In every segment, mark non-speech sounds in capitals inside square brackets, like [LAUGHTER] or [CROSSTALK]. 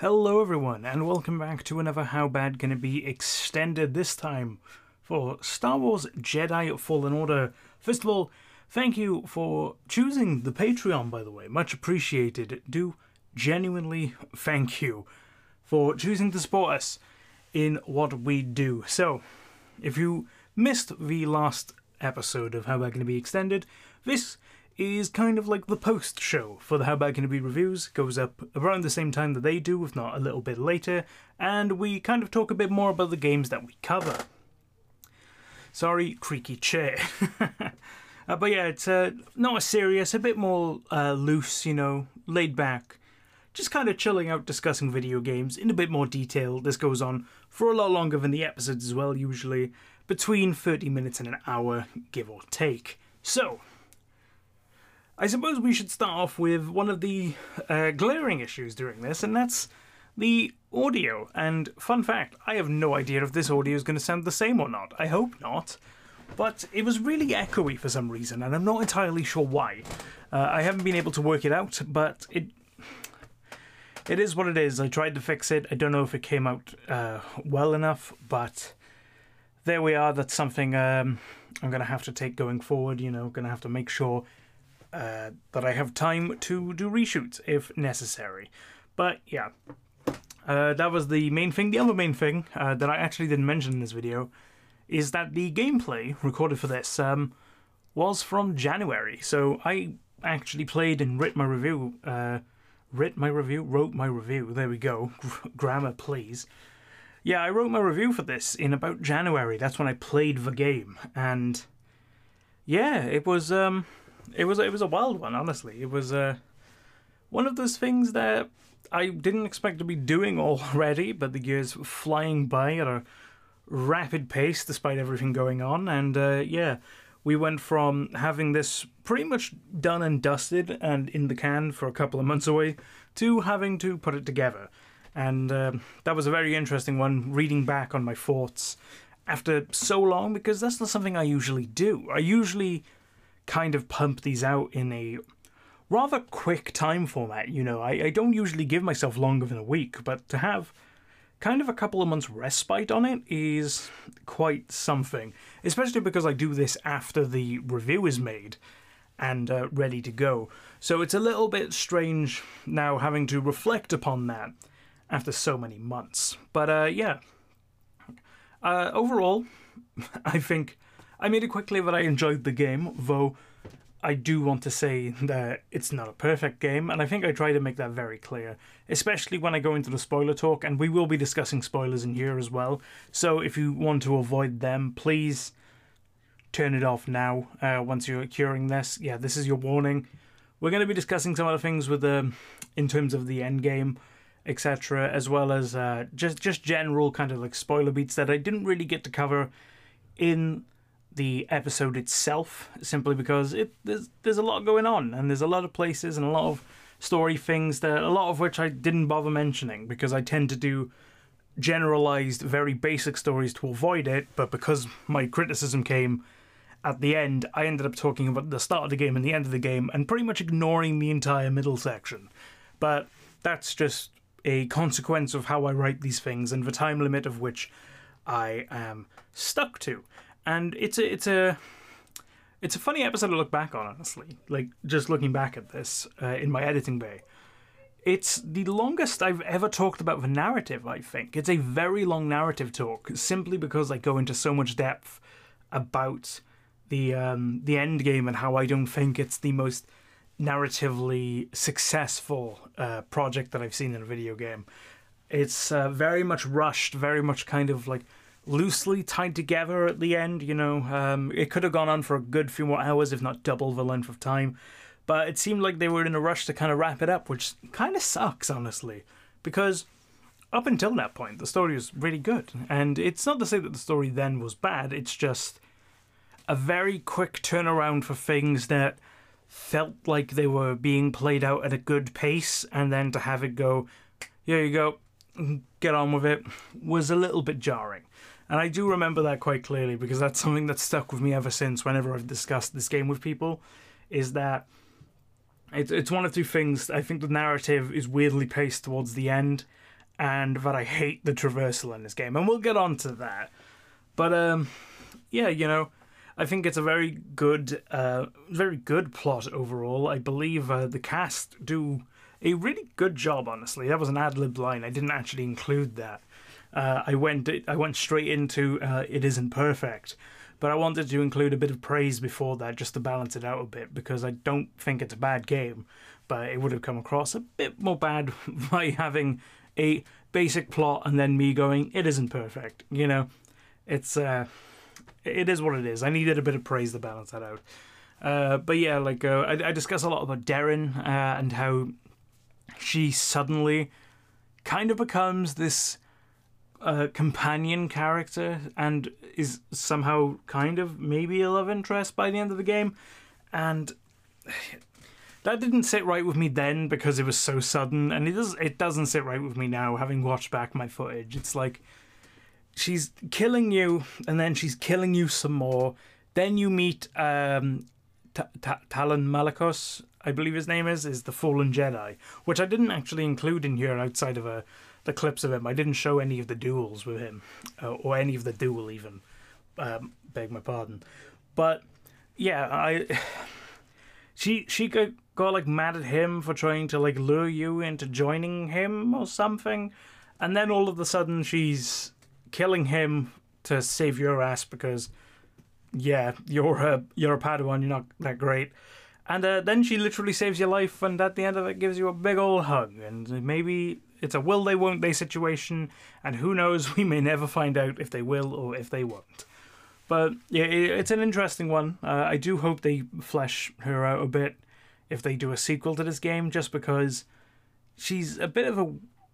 Hello, everyone, and welcome back to another How Bad Can It Be extended this time for Star Wars Jedi Fallen Order. First of all, thank you for choosing the Patreon, by the way. Much appreciated. Do genuinely thank you for choosing to support us in what we do. So, if you missed the last episode of How Bad Can It Be extended, this is kind of like the post show for the How Bad Can It Be reviews. Goes up around the same time that they do, if not a little bit later, and we kind of talk a bit more about the games that we cover. Sorry, creaky chair. [LAUGHS] uh, but yeah, it's uh, not as serious, a bit more uh, loose, you know, laid back. Just kind of chilling out discussing video games in a bit more detail. This goes on for a lot longer than the episodes as well, usually between 30 minutes and an hour, give or take. So, I suppose we should start off with one of the uh, glaring issues during this, and that's the audio. And fun fact, I have no idea if this audio is going to sound the same or not. I hope not. But it was really echoey for some reason, and I'm not entirely sure why. Uh, I haven't been able to work it out, but it it is what it is. I tried to fix it. I don't know if it came out uh, well enough, but there we are. That's something um, I'm going to have to take going forward. You know, going to have to make sure uh, that I have time to do reshoots if necessary. But yeah, uh, that was the main thing. The other main thing uh, that I actually didn't mention in this video is that the gameplay recorded for this um, was from January. So I actually played and writ my review. Uh, writ my review? Wrote my review. There we go. [LAUGHS] Grammar, please. Yeah, I wrote my review for this in about January. That's when I played the game. And yeah, it was. Um, it was it was a wild one, honestly. It was uh, one of those things that I didn't expect to be doing [LAUGHS] already, but the years flying by at a rapid pace despite everything going on. And uh, yeah, we went from having this pretty much done and dusted and in the can for a couple of months away to having to put it together. And uh, that was a very interesting one, reading back on my thoughts after so long, because that's not something I usually do. I usually kind of pump these out in a rather quick time format. You know, I, I don't usually give myself longer than a week, but to have kind of a couple of months respite on it is quite something, especially because I do this after the review is made and uh, ready to go. So it's a little bit strange now having to reflect upon that after so many months. But uh, yeah, uh, overall, [LAUGHS] I think I made it quickly that I enjoyed the game, though I do want to say that it's not a perfect game, and I think I try to make that very clear, especially when I go into the spoiler talk, and we will be discussing spoilers in here as well. So if you want to avoid them, please turn it off now uh, once you're curing this. Yeah, this is your warning. We're going to be discussing some other things with the, in terms of the end game, etc., as well as uh, just just general kind of like spoiler beats that I didn't really get to cover in the episode itself, simply because it there's there's a lot going on and there's a lot of places and a lot of story things that a lot of which I didn't bother mentioning because I tend to do generalized, very basic stories to avoid it. But because my criticism came at the end, I ended up talking about the start of the game and the end of the game and pretty much ignoring the entire middle section. But that's just a consequence of how I write these things and the time limit of which I am stuck to and it's a it's a it's a funny episode to look back on, honestly. Like just looking back at this uh, in my editing bay, it's the longest I've ever talked about the narrative. I think it's a very long narrative talk, simply because I go into so much depth about the um, the end game and how I don't think it's the most narratively successful uh, project that I've seen in a video game. It's uh, very much rushed, very much kind of like loosely tied together at the end. You know, um, it could have gone on for a good few more hours, if not double the length of time. But it seemed like they were in a rush to kind of wrap it up, which kind of sucks, honestly, because up until that point, the story was really good. And it's not to say that the story then was bad, it's just a very quick turnaround for things that felt like they were being played out at a good pace, and then to have it go, here you go, get on with it, was a little bit jarring. And I do remember that quite clearly because that's something that's stuck with me ever since whenever I've discussed this game with people is that it's it's one of two things. I think the narrative is weirdly paced towards the end and that I hate the traversal in this game, and we'll get on to that. But um, yeah, you know, I think it's a very good, uh, very good plot overall. I believe uh, the cast do a really good job. Honestly, that was an ad lib line. I didn't actually include that. Uh, I went I went straight into uh, it isn't perfect, but I wanted to include a bit of praise before that just to balance it out a bit because I don't think it's a bad game, but it would have come across a bit more bad [LAUGHS] by having a basic plot and then me going it isn't perfect. You know, it's uh, it is what it is. I needed a bit of praise to balance that out. Uh, but yeah, like uh, I, I discuss a lot about Merrin uh, and how she suddenly kind of becomes this uh, companion character and is somehow kind of maybe a love interest by the end of the game. And that didn't sit right with me then because it was so sudden, and it does it doesn't sit right with me now having watched back my footage. It's like she's killing you, and then she's killing you some more. Then you meet um, Taron Malicos, I believe his name is, is the Fallen Jedi, which I didn't actually include in here outside of a, the clips of him. I didn't show any of the duels with him, uh, or any of the duel even. Um, beg my pardon, but yeah, I. [SIGHS] She she got, got like mad at him for trying to like lure you into joining him or something, and then all of a sudden she's killing him to save your ass because yeah, you're a you're a Padawan, you're not that great. And uh, then she literally saves your life, and at the end of it, gives you a big old hug. And maybe it's a will they, won't they situation, and who knows, [LAUGHS] we may never find out if they will or if they won't. But yeah, it's an interesting one. Uh, I do hope they flesh her out a bit if they do a sequel to this game, just because she's a bit of a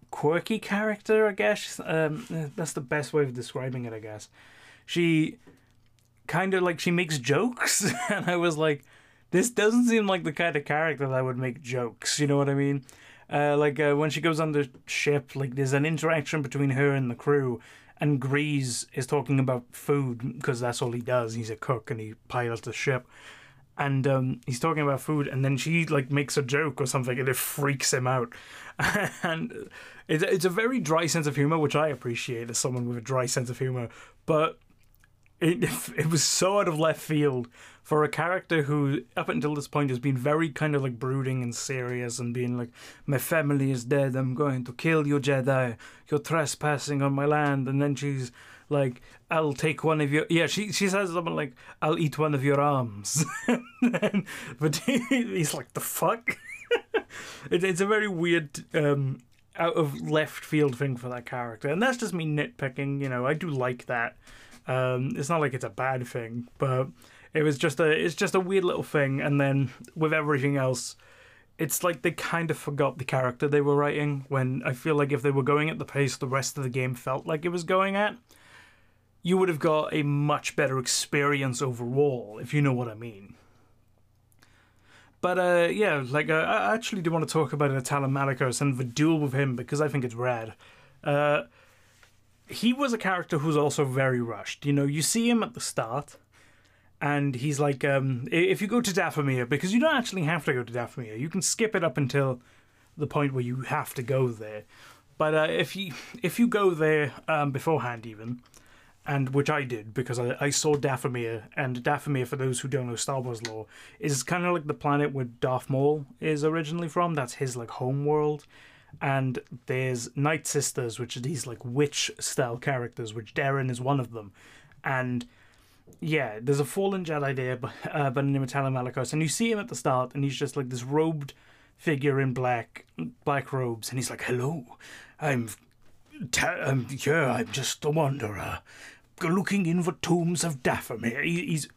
quirky character, I guess. Um, that's the best way of describing it, I guess. She kind of like she makes jokes, [LAUGHS] and I was like, this doesn't seem like the kind of character that would make jokes. You know what I mean? Uh, like uh, when she goes on the ship, like there's an interaction between her and the crew, and Greez is talking about food because that's all he does. He's a cook and he pilots the ship, and um, he's talking about food, and then she like makes a joke or something, and it freaks him out. [LAUGHS] and it's it's a very dry sense of humor, which I appreciate as someone with a dry sense of humor, but it it was so out of left field for a character who up until this point has been very kind of like brooding and serious and being like my family is dead. I'm going to kill you jedi. You're trespassing on my land. And then she's like i'll take one of your yeah she she says something like i'll eat one of your arms. [LAUGHS] But [LAUGHS] he's like the fuck? [LAUGHS] It, it's a very weird um out of left field thing for that character. And that's just me nitpicking you know. I do like that um, it's not like it's a bad thing, but it was just a it's just a weird little thing. And then with everything else, it's like they kind of forgot the character they were writing. When I feel like if they were going at the pace the rest of the game felt like it was going at, you would have got a much better experience overall, if you know what I mean. But uh, yeah, like uh, I actually do want to talk about Taron Malicos and the duel with him because I think it's rad. Uh, he was a character who's also very rushed. You know, you see him at the start, and he's like, um, if you go to Dathomir, because you don't actually have to go to Dathomir, you can skip it up until the point where you have to go there. But uh, if you if you go there um, beforehand, even, and which I did because I, I saw Dathomir, and Dathomir, for those who don't know Star Wars lore, is kind of like the planet where Darth Maul is originally from. That's his like home world and there's Night Sisters, which are these like witch style characters, which Merrin is one of them, and yeah, there's a fallen Jedi there, uh, by the name of Taron Malicos, and you see him at the start, and he's just like this robed figure in black black robes, and he's like, "Hello, I'm, ta- I'm here. I'm just a wanderer, looking in the tombs of Dathomir." He, he's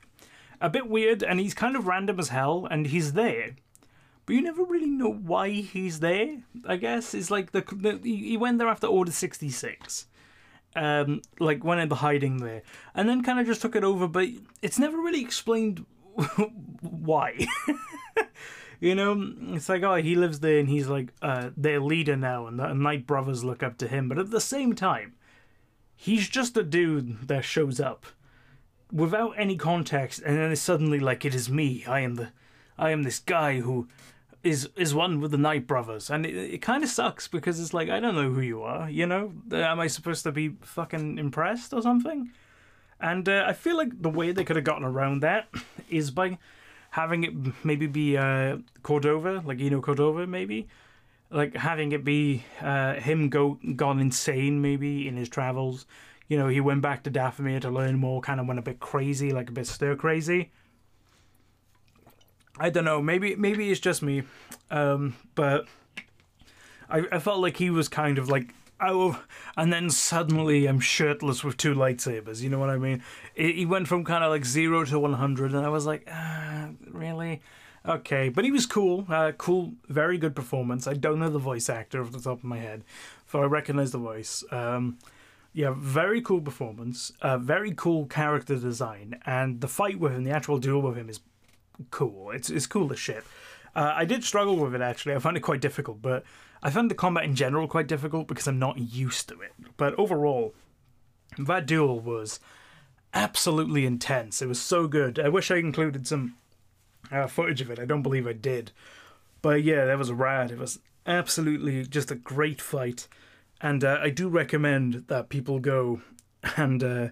a bit weird, and he's kind of random as hell, and he's there but you never really know why he's there. I guess it's like the, the he went there after Order sixty six, um, like went into hiding there, and then kind of just took it over. But it's never really explained [LAUGHS] why. [LAUGHS] you know, it's like oh he lives there and he's like uh, their leader now, and the Night Brothers look up to him. But at the same time, he's just a dude that shows up without any context, and then it's suddenly like it is me. I am the I am this guy who is is one with the Night brothers, and it, it kind of sucks because it's like I don't know who you are. You know, am I supposed to be fucking impressed or something? And uh, I feel like the way they could have gotten around that [CLEARS THROAT] is by having it maybe be uh, Cordova, like you know Cordova, maybe like having it be uh, him go gone insane maybe in his travels. You know, he went back to Dathomir to learn more, kind of went a bit crazy, like a bit stir crazy. I don't know. Maybe maybe it's just me, um, but I I felt like he was kind of like oh, and then suddenly I'm shirtless with two lightsabers. You know what I mean? He went from kind of like zero to one hundred, and I was like, ah, really? Okay, but he was cool. Uh, cool, very good performance. I don't know the voice actor off the top of my head, so I recognize the voice. Um, yeah, very cool performance. Uh, very cool character design, and the fight with him, the actual duel with him, is cool. It's it's cool as shit. Uh, I did struggle with it actually. I found it quite difficult, but I found the combat in general quite difficult because I'm not used to it. But overall, that duel was absolutely intense. It was so good. I wish I included some uh, footage of it. I don't believe I did. But yeah, that was rad. It was absolutely just a great fight. And uh, I do recommend that people go [LAUGHS] and uh,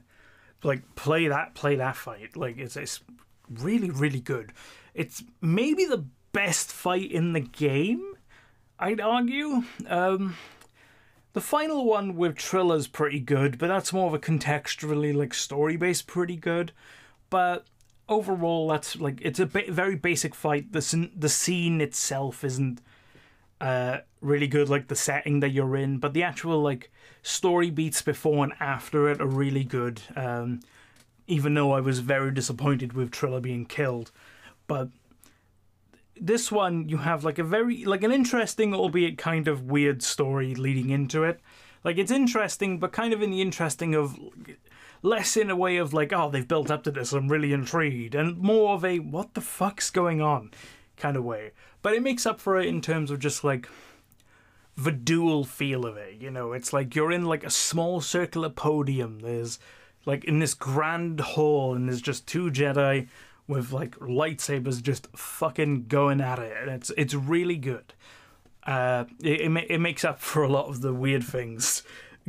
like play that play that fight. Like it's it's really really good. It's maybe the best fight in the game. I'd argue. Um, the final one with Trilla's pretty good, but that's more of a contextually like story based pretty good. But overall, that's like it's a bit, very basic fight. The the scene itself isn't uh, really good, like the setting that you're in, but the actual like story beats before and after it are really good. Um, even though I was very disappointed with Trilla being killed, but this one you have like a very like an interesting albeit kind of weird story leading into it. Like it's interesting but kind of in the interesting of less in a way of like oh they've built up to this i'm really intrigued and more of a what the fuck's going on kind of way. But it makes up for it in terms of just like the duel feel of it you know? It's like you're in like a small circular podium. There's like in this grand hall and there's just two jedi with like lightsabers just fucking going at it, and it's it's really good. Uh, it, it, it makes up for a lot of the weird things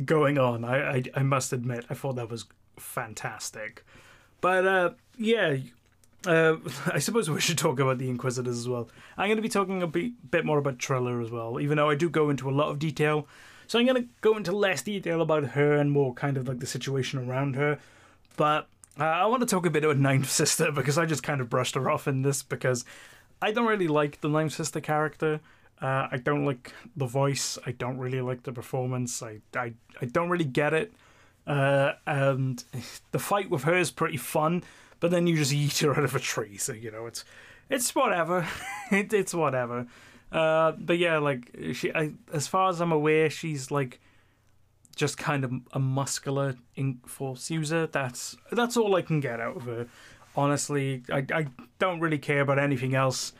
going on. I, I, I must admit, I thought that was fantastic. But uh, yeah, uh, [LAUGHS] I suppose we should talk about the Inquisitors as well. I'm going to be talking a bit, bit more about Trilla as well, even though I do go into a lot of detail. So I'm going to go into less detail about her and more kind of like the situation around her. But uh, I want to talk a bit about Ninth Sister because I just kind of brushed her off in this because I don't really like the Ninth Sister character. Uh, I don't like the voice. I don't really like the performance. I, I, I don't really get it. Uh, and the fight with her is pretty fun, but then you just eat her out of a tree. So you know it's it's whatever. [LAUGHS] it, it's whatever. Uh, but yeah, like she, I, as far as I'm aware, she's like just kind of a muscular force user. That's that's all I can get out of her. Honestly, I, I don't really care about anything else.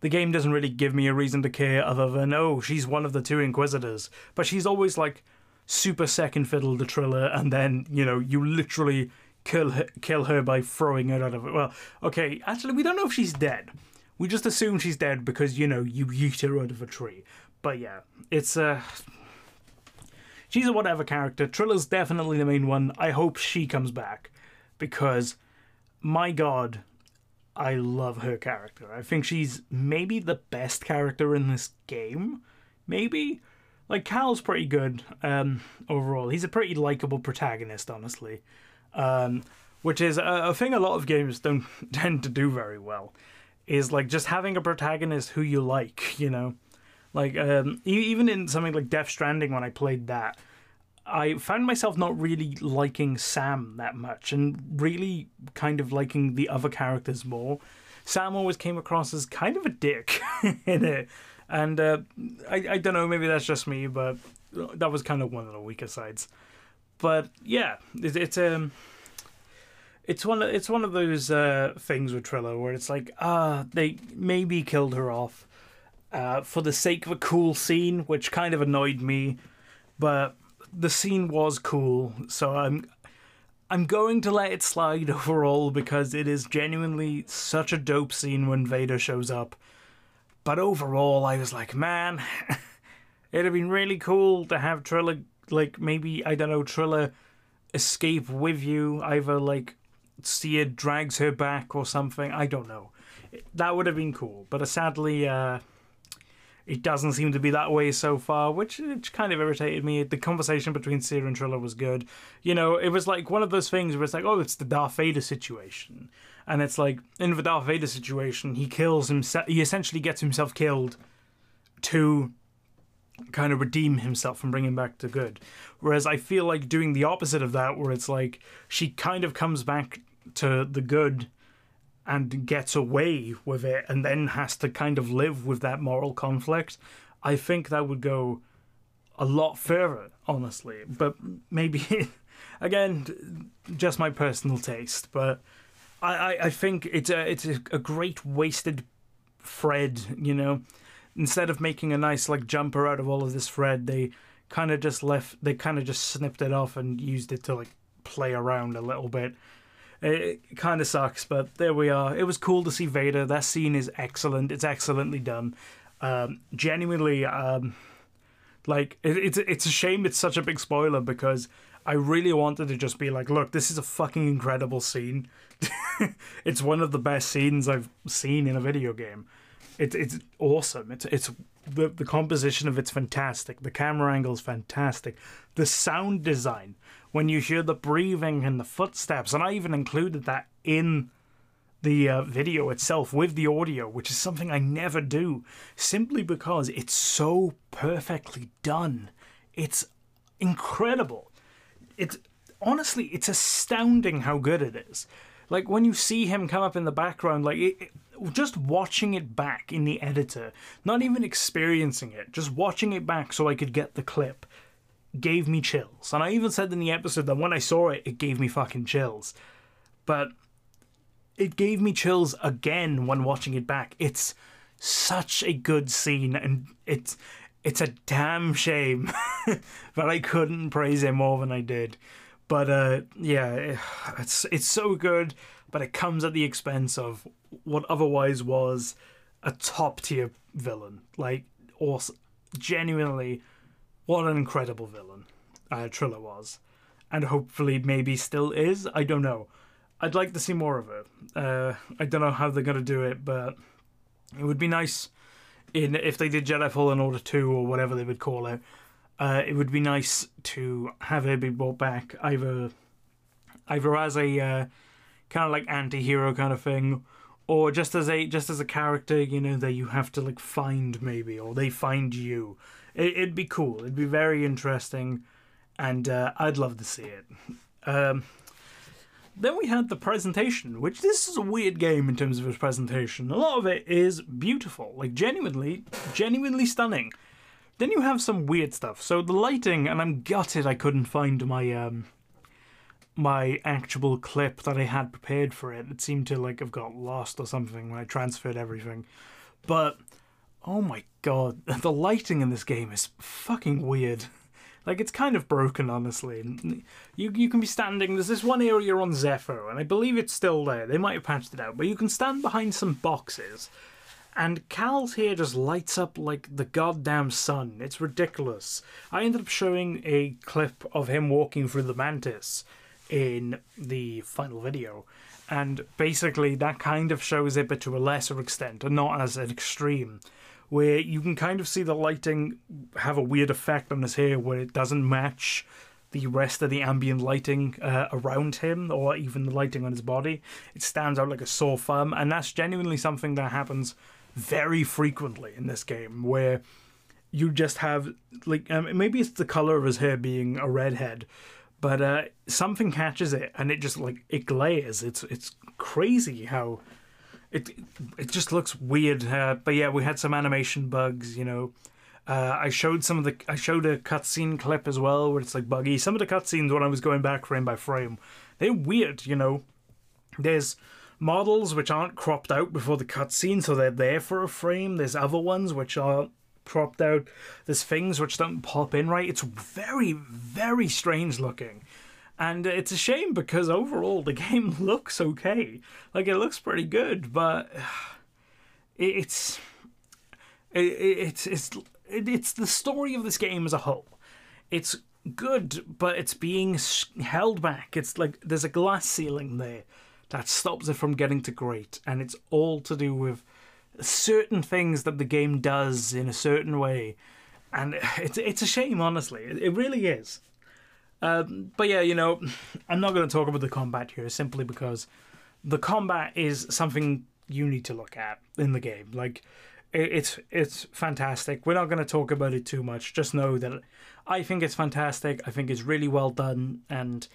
The game doesn't really give me a reason to care other than oh she's one of the two Inquisitors, but she's always like super second fiddle to Trilla, and then you know you literally kill her, kill her by throwing her out of it. Well, okay, actually we don't know if she's dead. We just assume she's dead because you know you yeet her out of a tree. But yeah, it's uh she's a whatever character. Trilla's definitely the main one. I hope she comes back because, my god, I love her character. I think she's maybe the best character in this game. Maybe. Like, Cal's pretty good um, overall. He's a pretty likable protagonist, honestly. Um, which is a, a thing a lot of games don't [LAUGHS] tend to do very well. Is like just having a protagonist who you like, you know? Like um, even in something like Death Stranding, when I played that, I found myself not really liking Sam that much, and really kind of liking the other characters more. Sam always came across as kind of a dick [LAUGHS] in it, and uh, I I don't know, maybe that's just me, but that was kind of one of the weaker sides. But yeah, it, it's um it's one of, it's one of those uh, things with Trilla where it's like ah they maybe killed her off uh, for the sake of a cool scene, which kind of annoyed me. But the scene was cool, so I'm I'm going to let it slide [LAUGHS] overall because it is genuinely such a dope scene when Vader shows up. but overall, I was like, man, [LAUGHS] it'd have been really cool to have Trilla, like maybe I don't know, Trilla escape with you, either like Cere drags her back or something. I don't know. That would have been cool, but uh, sadly, uh, it doesn't seem to be that way so far, which, which kind of irritated me. The conversation between Cere and Trilla was good. You know, it was like one of those things where it's like, oh, it's the Darth Vader situation. And it's like, in the Darth Vader situation, he kills himself, he essentially gets himself killed to kind of redeem himself and bring him back to good. Whereas I feel like doing the opposite of that, where it's like she kind of comes back to the good and gets away with it and then has to kind of live with that moral conflict, I think that would go a lot further, honestly. But maybe, [LAUGHS] again, just my personal taste. But I, I, I think it's a, it's a, a great wasted thread, you know? Instead of making a nice, like, jumper out of all of this thread, they kind of just left, they kind of just snipped it off and used it to, like, play around a little bit it kind of sucks, but there we are. It was cool to see Vader. That scene is excellent. It's excellently done. Um, genuinely, um, like it, it's it's a shame it's such a big spoiler because I really wanted to just be like, look, this is a fucking incredible scene. [LAUGHS] it's one of the best scenes I've seen in a video game. It's it's awesome. It's it's the the composition of it's fantastic. The camera angle is fantastic. The sound design when you hear the breathing and the footsteps, and I even included that in the uh, video itself with the audio, which is something I never do, simply because it's so perfectly done. It's incredible. It's honestly, it's astounding how good it is. Like when you see him come up in the background, like it, it, just watching it back in the editor, not even experiencing it, just watching it back so I could get the clip gave me chills. And I even said in the episode that when I saw it, it gave me fucking chills. But it gave me chills again when watching it back. It's such a good scene, and it's it's a damn shame [LAUGHS] that I couldn't praise it more than I did. But uh, yeah, [SIGHS] it's it's so good, but it comes at the expense of what otherwise was a top tier villain. Like, awesome, genuinely what an incredible villain uh, Trilla was. And hopefully, maybe still is. I don't know. I'd like to see more of it. Uh, I don't know how they're going to do it, but it would be nice in if they did Jedi Fallen Order 2 or whatever they would call it. Uh, it would be nice to have her be brought back either either as a uh, kind of like anti-hero kind of thing or just as a just as a character you know that you have to like find maybe or they find you it, would be cool. It'd be very interesting, and uh, I'd love to see it. Um, then we had the presentation, which this is a weird game in terms of its presentation. A lot of it is beautiful, like genuinely, genuinely stunning. Then you have some weird stuff. So the lighting, and I'm gutted I couldn't find my um my actual clip that I had prepared for it. It seemed to like have got lost or something when I transferred everything. But oh my god, [LAUGHS] the lighting in this game is fucking weird. [LAUGHS] Like it's kind of broken, honestly. You you can be standing. There's this one area on Zeffo, and I believe it's still there. They might have patched it out, but you can stand behind some boxes, and Cal's here just lights up like the goddamn sun. It's ridiculous. I ended up showing a clip of him walking through the mantis in the final video, and basically that kind of shows it, but to a lesser extent, and not as an extreme where you can kind of see the lighting have a weird effect on his hair where it doesn't match the rest of the ambient lighting uh, around him or even the lighting on his body. It stands out like a sore thumb, and that's genuinely something that happens very frequently in this game where you just have like um, maybe it's the color of his hair being a redhead but uh, something catches it and it just like it glares it's it's crazy how it it just looks weird. Uh, but yeah, we had some animation bugs. You know, uh, I showed some of the I showed a cutscene clip as well where it's like buggy. Some of the cutscenes when I was going back frame by frame, they're weird. You know, there's models which aren't cropped out before the cutscene, so they're there for a frame. There's other ones which are cropped out. There's things which don't pop in right. It's very very strange looking. And it's a shame because overall the [LAUGHS] game looks okay. Like it looks pretty good, but [SIGHS] it's It, it, it's it's it's the story of this game as a whole. It's good, but it's being held back. It's like there's a glass ceiling there that stops it from getting to great, and it's all to do with certain things that the game does in a certain way, and [LAUGHS] it's it's a shame, honestly. It, really is. Um, but yeah, you know, [SIGHS] I'm not going to talk about the combat here simply because the combat is something you need to look at in the game. Like, it, it's it's fantastic. We're not going to talk about it too much. Just know that I think it's fantastic. I think it's really well done, and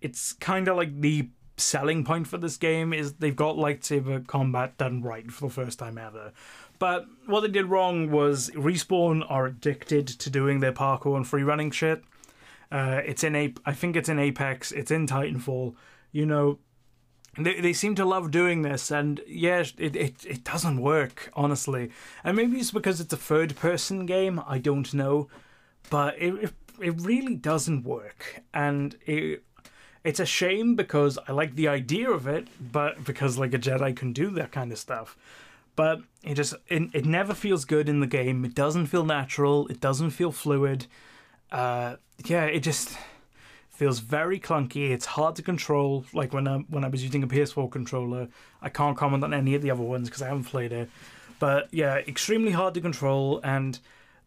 it's kind of like the selling point for this game is they've got lightsaber combat done right for the first time ever. But what they did wrong was respawn are addicted to doing their parkour and free running shit. Uh, it's in a, I think it's in Apex. It's in Titanfall. You know, they they seem to love doing this, and yeah, it it it doesn't work honestly. And maybe it's because it's a third person game. I don't know, but it it, it really doesn't work, and it. It's a shame because I like the idea of it, but because like a Jedi can do that kind of stuff but it just it, it never feels good in the game. It doesn't feel natural. It doesn't feel fluid. Uh, yeah, it just feels very clunky. It's hard to control. Like when I when I was using a PS4 controller, I can't comment on any of the other ones because I haven't played it. But yeah, extremely hard to control, and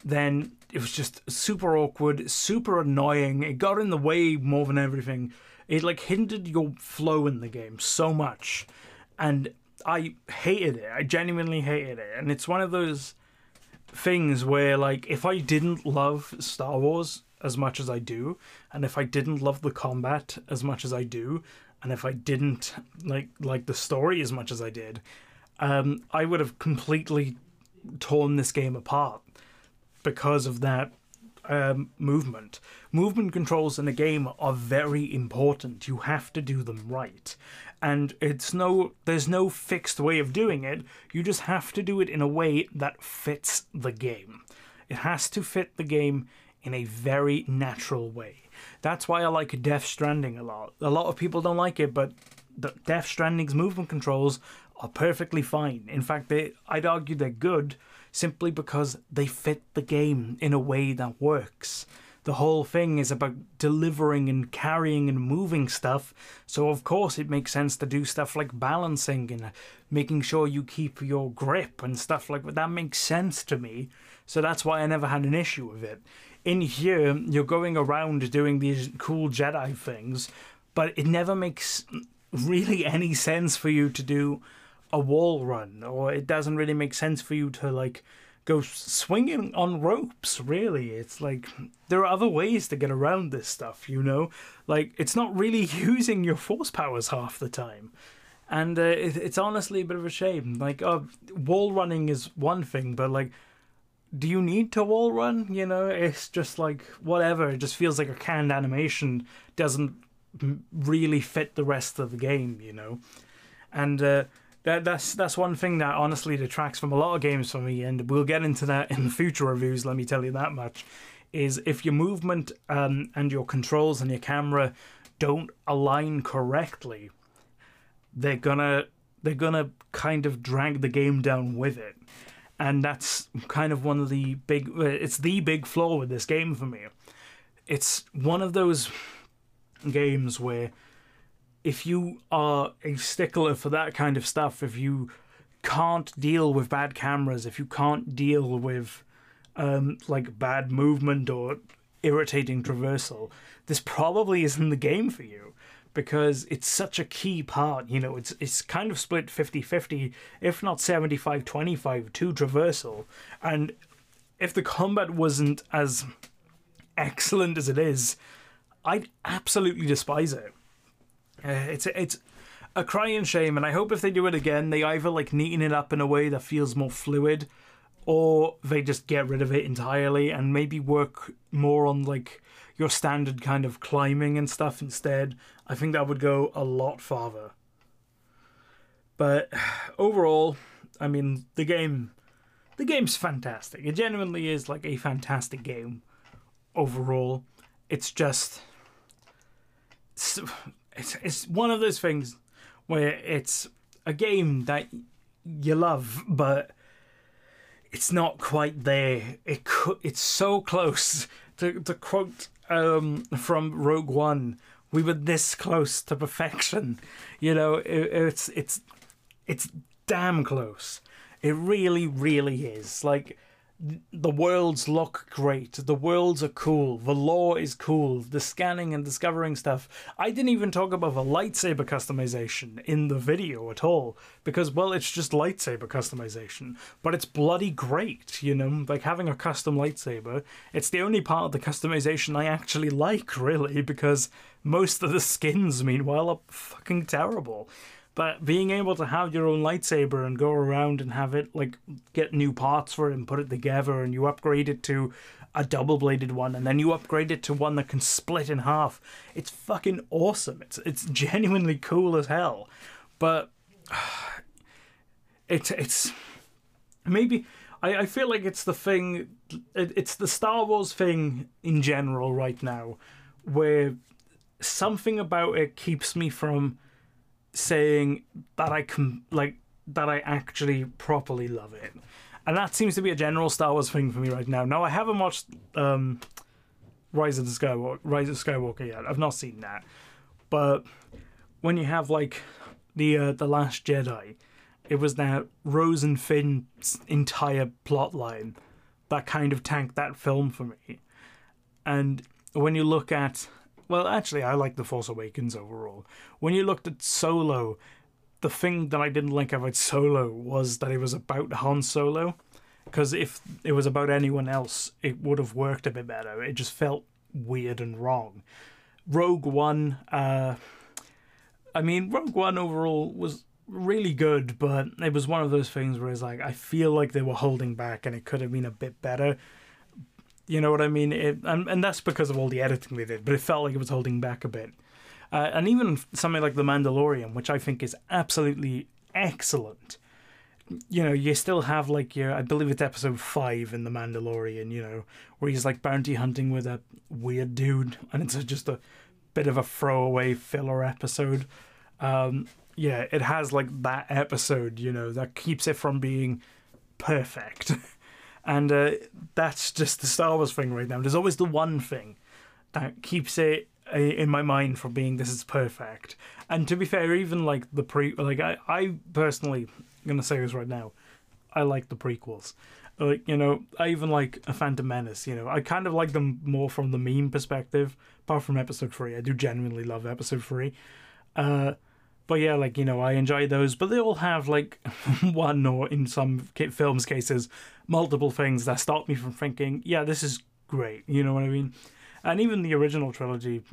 then it was just super awkward, super annoying. It got in the way more than everything. It like hindered your flow in the game so much, and I hated it. I genuinely hated it, and it's one of those things where like if I didn't love Star Wars as much as I do, and if I didn't love the combat as much as I do, and if I didn't like like the story as much as I did, um, I would have completely torn this game apart because of that um, movement. Movement controls in a game are very important. You have to do them right, and it's no there's no fixed way of doing it. You just have to do it in a way that fits the game. It has to fit the game in a very natural way. That's why I like Death Stranding a lot. A lot of people don't like it, but Death Stranding's movement controls are perfectly fine. In fact, they I'd argue they're good simply because they fit the game in a way that works. The whole thing is about delivering and carrying and moving stuff, so of course it makes sense to do stuff like balancing and making sure you keep your grip and stuff like that. That makes sense to me, so that's why I never had an issue with it in here you're going around doing these cool Jedi things, but it never makes really any sense for you to do a wall run, or it doesn't really make sense for you to like go swinging on ropes. Really, it's like there are other ways to get around this stuff. You know, like it's not really [LAUGHS] using your force powers half the time. And uh, it, it's honestly a bit of a shame. Like, uh, wall running is one thing, but like do you need to wall run? You know, it's just like whatever. It just feels like a canned animation doesn't really fit the rest of the game. You know, and uh, that that's that's one thing that honestly detracts from a lot of games for me. And we'll get into that in future reviews. Let me tell you that much. Is if your movement um, and your controls and your camera don't align correctly, they're gonna they're gonna kind of drag the game down with it and that's kind of one of the big it's the big flaw with this game for me it's one of those games where if you are a stickler for that kind of stuff if you can't deal with bad cameras if you can't deal with um, like bad movement or irritating traversal this probably isn't the game for you because it's such a key part. You know, it's it's kind of split 50-50, if not 75-25 to traversal. And if the combat wasn't as excellent as it is, I'd absolutely despise it. Uh, it's it's a crying shame, and I hope if they do it again, they either like neaten it up in a way that feels more fluid, or they just get rid of it entirely and maybe work more on like your standard kind of climbing and stuff instead, I think that would go a lot farther. But [SIGHS] overall, I mean, the game the game's fantastic. It genuinely is like a fantastic game overall. It's just it's, it's, one of those things where it's a game that you love, but it's not quite there. It co- it's so close to to quote um, from Rogue One. We were this close to perfection. You know, it, it's it's it's damn close. It really, really is. Like the worlds look great. The worlds are cool. The lore is cool. The scanning and discovering stuff. I didn't even talk about the lightsaber customization in the video at all because, well, it's just lightsaber customization, but it's bloody great. You know, like having a custom lightsaber. It's the only part of the customization I actually like, really, because most of the skins, meanwhile, are fucking terrible. But being able to have your own lightsaber and go around and have it like get new parts for it and put it together and you upgrade it to a double bladed one and then you upgrade it to one that can split in half. It's fucking awesome. It's it's [LAUGHS] genuinely cool as hell. But [SIGHS] it's it's maybe I, I feel like it's the thing it, it's the Star Wars thing in general right now where something about it keeps me from saying that I can like that I actually properly love it, and that seems to be a general Star Wars thing for me right now. Now I haven't watched um, Rise of the Skywalker, Rise of Skywalker yet. I've not seen that, but when you have like the uh, the Last Jedi, it was that Rose and Finn's entire plot line that kind of tanked that film for me, and when you look at well, actually, I like The Force Awakens overall. When you looked at Solo, the thing that I didn't like about Solo was that it was about Han Solo. Because if it was about anyone else, it would have worked a bit better. It just felt weird and wrong. Rogue One, uh, I mean, Rogue One overall was really good, but it was one of those things where it's like, I feel like they were holding back and it could have been a bit better. You know what I mean? It, and, and that's because of all the editing they did, but it felt like it was holding back a bit. Uh, and even something like The Mandalorian, which I think is absolutely excellent. You know, you still have like your, I believe it's episode five in The Mandalorian, you know, where he's like bounty hunting with a weird dude, and it's just a bit of a throwaway filler episode. Um, yeah, it has like that episode, you know, that keeps it from being perfect. [LAUGHS] And uh, that's just the Star Wars thing right now. There's always the one thing that keeps it uh, in my mind from being this is perfect. And to be fair, even like the pre, like I, I personally I'm gonna say this right now, I like the prequels. Like you know, I even like a Phantom Menace. You know, I kind of like them more from the meme perspective. Apart from Episode Three, I do genuinely love Episode Three. Uh, but yeah, like you know, I enjoy those, but they all have like [LAUGHS] one or in some films cases multiple things that stop me from thinking, yeah, this is great. You know what I mean? And even the original trilogy,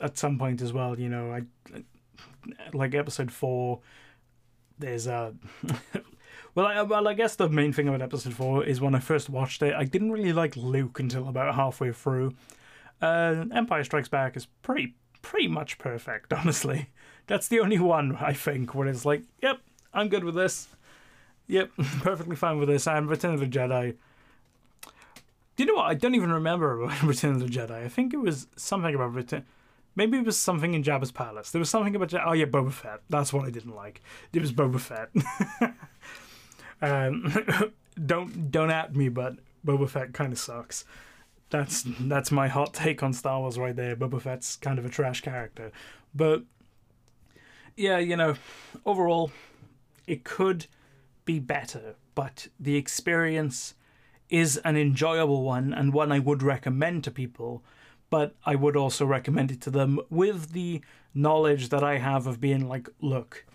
at some point as well, you know, I like episode four. There's a [LAUGHS] well, I, well, I guess the main thing about episode four is when I first watched it, I didn't really like Luke until about halfway through. Uh, Empire Strikes Back is pretty pretty much perfect, [LAUGHS] honestly. That's the only one I think where it's like, yep, I'm good with this. Yep, [LAUGHS] perfectly fine with this. And Return of the Jedi. Do you know what? I don't even remember [LAUGHS] Return of the Jedi. I think it was something about Return. Maybe it was something in Jabba's palace. There was something about oh yeah, Boba Fett. That's what I didn't like. It was Boba Fett. um, don't don't at me, but Boba Fett kind of sucks. That's that's my hot take on Star Wars right there. Boba Fett's kind of a trash character, but yeah, you know, overall, it could be better, but the experience is an enjoyable one and one I would recommend to people. But I would also recommend it to them with the knowledge that I have of being like, look,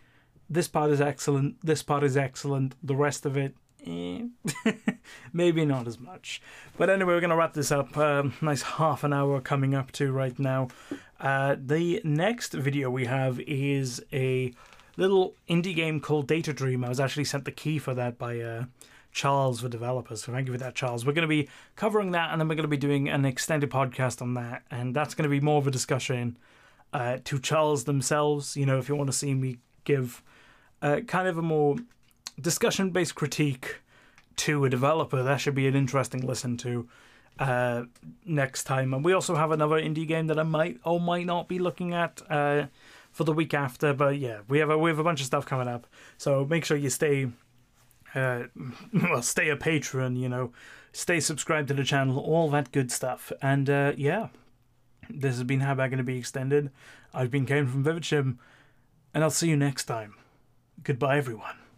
this part is excellent, this part is excellent, the rest of it, eh, [LAUGHS] maybe not as much. But anyway, we're going to wrap this up. Um, nice half an hour coming up to right now. Uh, the next video we have is a little indie game called Data Dream. I was actually sent the key for that by uh, Charles, the developer. So thank you for that, Charles. We're going to be covering that, and then we're going to be doing an extended podcast on that, and that's going to be more of a discussion uh, to Charles themselves. You know, if you want to see me give uh, kind of a more discussion-based critique to a developer, that should be an interesting listen to uh, next time. And we also have another indie game that I might or might not be looking at uh, for the week after. But yeah, we have a we have a bunch of stuff coming up, so make sure you stay uh, [LAUGHS] well, stay a patron, you know, stay subscribed to the channel, all that good stuff. And uh, yeah, this has been How Bad Gonna Be Extended. I've been Kane from Vivid and I'll see you next time. Goodbye, everyone.